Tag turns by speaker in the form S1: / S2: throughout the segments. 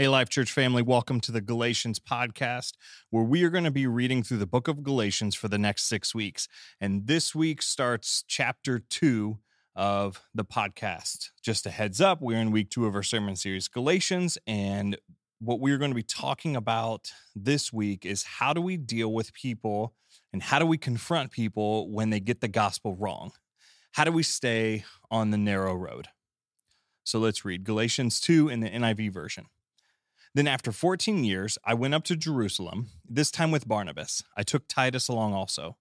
S1: Hey, Life Church family, welcome to the Galatians podcast, where we are going to be reading through the book of Galatians for the next six weeks. And this week starts chapter two of the podcast. Just a heads up, we're in week two of our sermon series, Galatians. And what we're going to be talking about this week is how do we deal with people and how do we confront people when they get the gospel wrong? How do we stay on the narrow road? So let's read Galatians 2 in the NIV version. Then, after 14 years, I went up to Jerusalem, this time with Barnabas. I took Titus along also.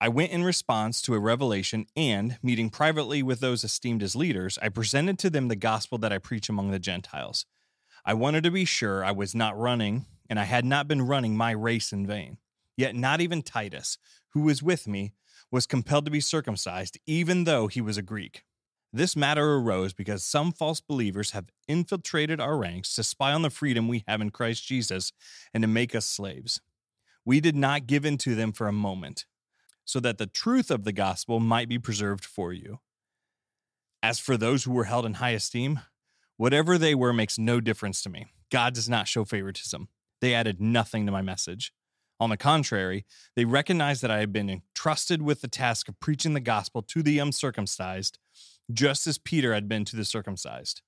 S1: I went in response to a revelation, and, meeting privately with those esteemed as leaders, I presented to them the gospel that I preach among the Gentiles. I wanted to be sure I was not running, and I had not been running my race in vain. Yet, not even Titus, who was with me, was compelled to be circumcised, even though he was a Greek. This matter arose because some false believers have infiltrated our ranks to spy on the freedom we have in Christ Jesus and to make us slaves. We did not give in to them for a moment, so that the truth of the gospel might be preserved for you. As for those who were held in high esteem, whatever they were makes no difference to me. God does not show favoritism. They added nothing to my message. On the contrary, they recognized that I had been entrusted with the task of preaching the gospel to the uncircumcised just as Peter had been to the circumcised.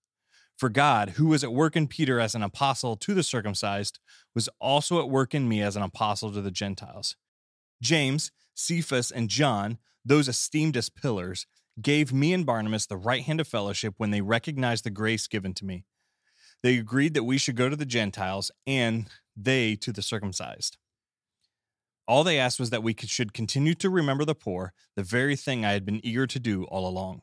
S1: For God, who was at work in Peter as an apostle to the circumcised, was also at work in me as an apostle to the Gentiles. James, Cephas, and John, those esteemed as pillars, gave me and Barnabas the right hand of fellowship when they recognized the grace given to me. They agreed that we should go to the Gentiles and they to the circumcised. All they asked was that we should continue to remember the poor, the very thing I had been eager to do all along.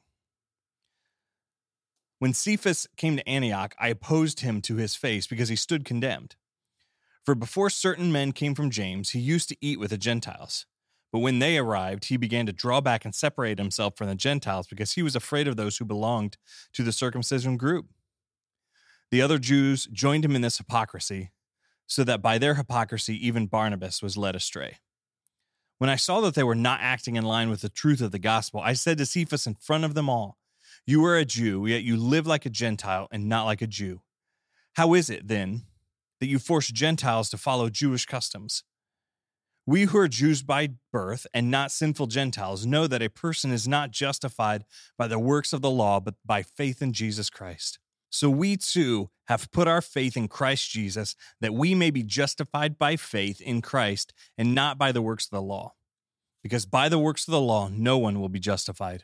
S1: When Cephas came to Antioch, I opposed him to his face because he stood condemned. For before certain men came from James, he used to eat with the Gentiles. But when they arrived, he began to draw back and separate himself from the Gentiles because he was afraid of those who belonged to the circumcision group. The other Jews joined him in this hypocrisy, so that by their hypocrisy, even Barnabas was led astray. When I saw that they were not acting in line with the truth of the gospel, I said to Cephas in front of them all, you are a Jew, yet you live like a Gentile and not like a Jew. How is it, then, that you force Gentiles to follow Jewish customs? We who are Jews by birth and not sinful Gentiles know that a person is not justified by the works of the law, but by faith in Jesus Christ. So we too have put our faith in Christ Jesus, that we may be justified by faith in Christ and not by the works of the law. Because by the works of the law, no one will be justified.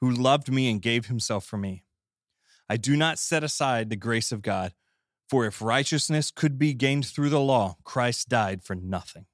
S1: who loved me and gave himself for me. I do not set aside the grace of God, for if righteousness could be gained through the law, Christ died for nothing.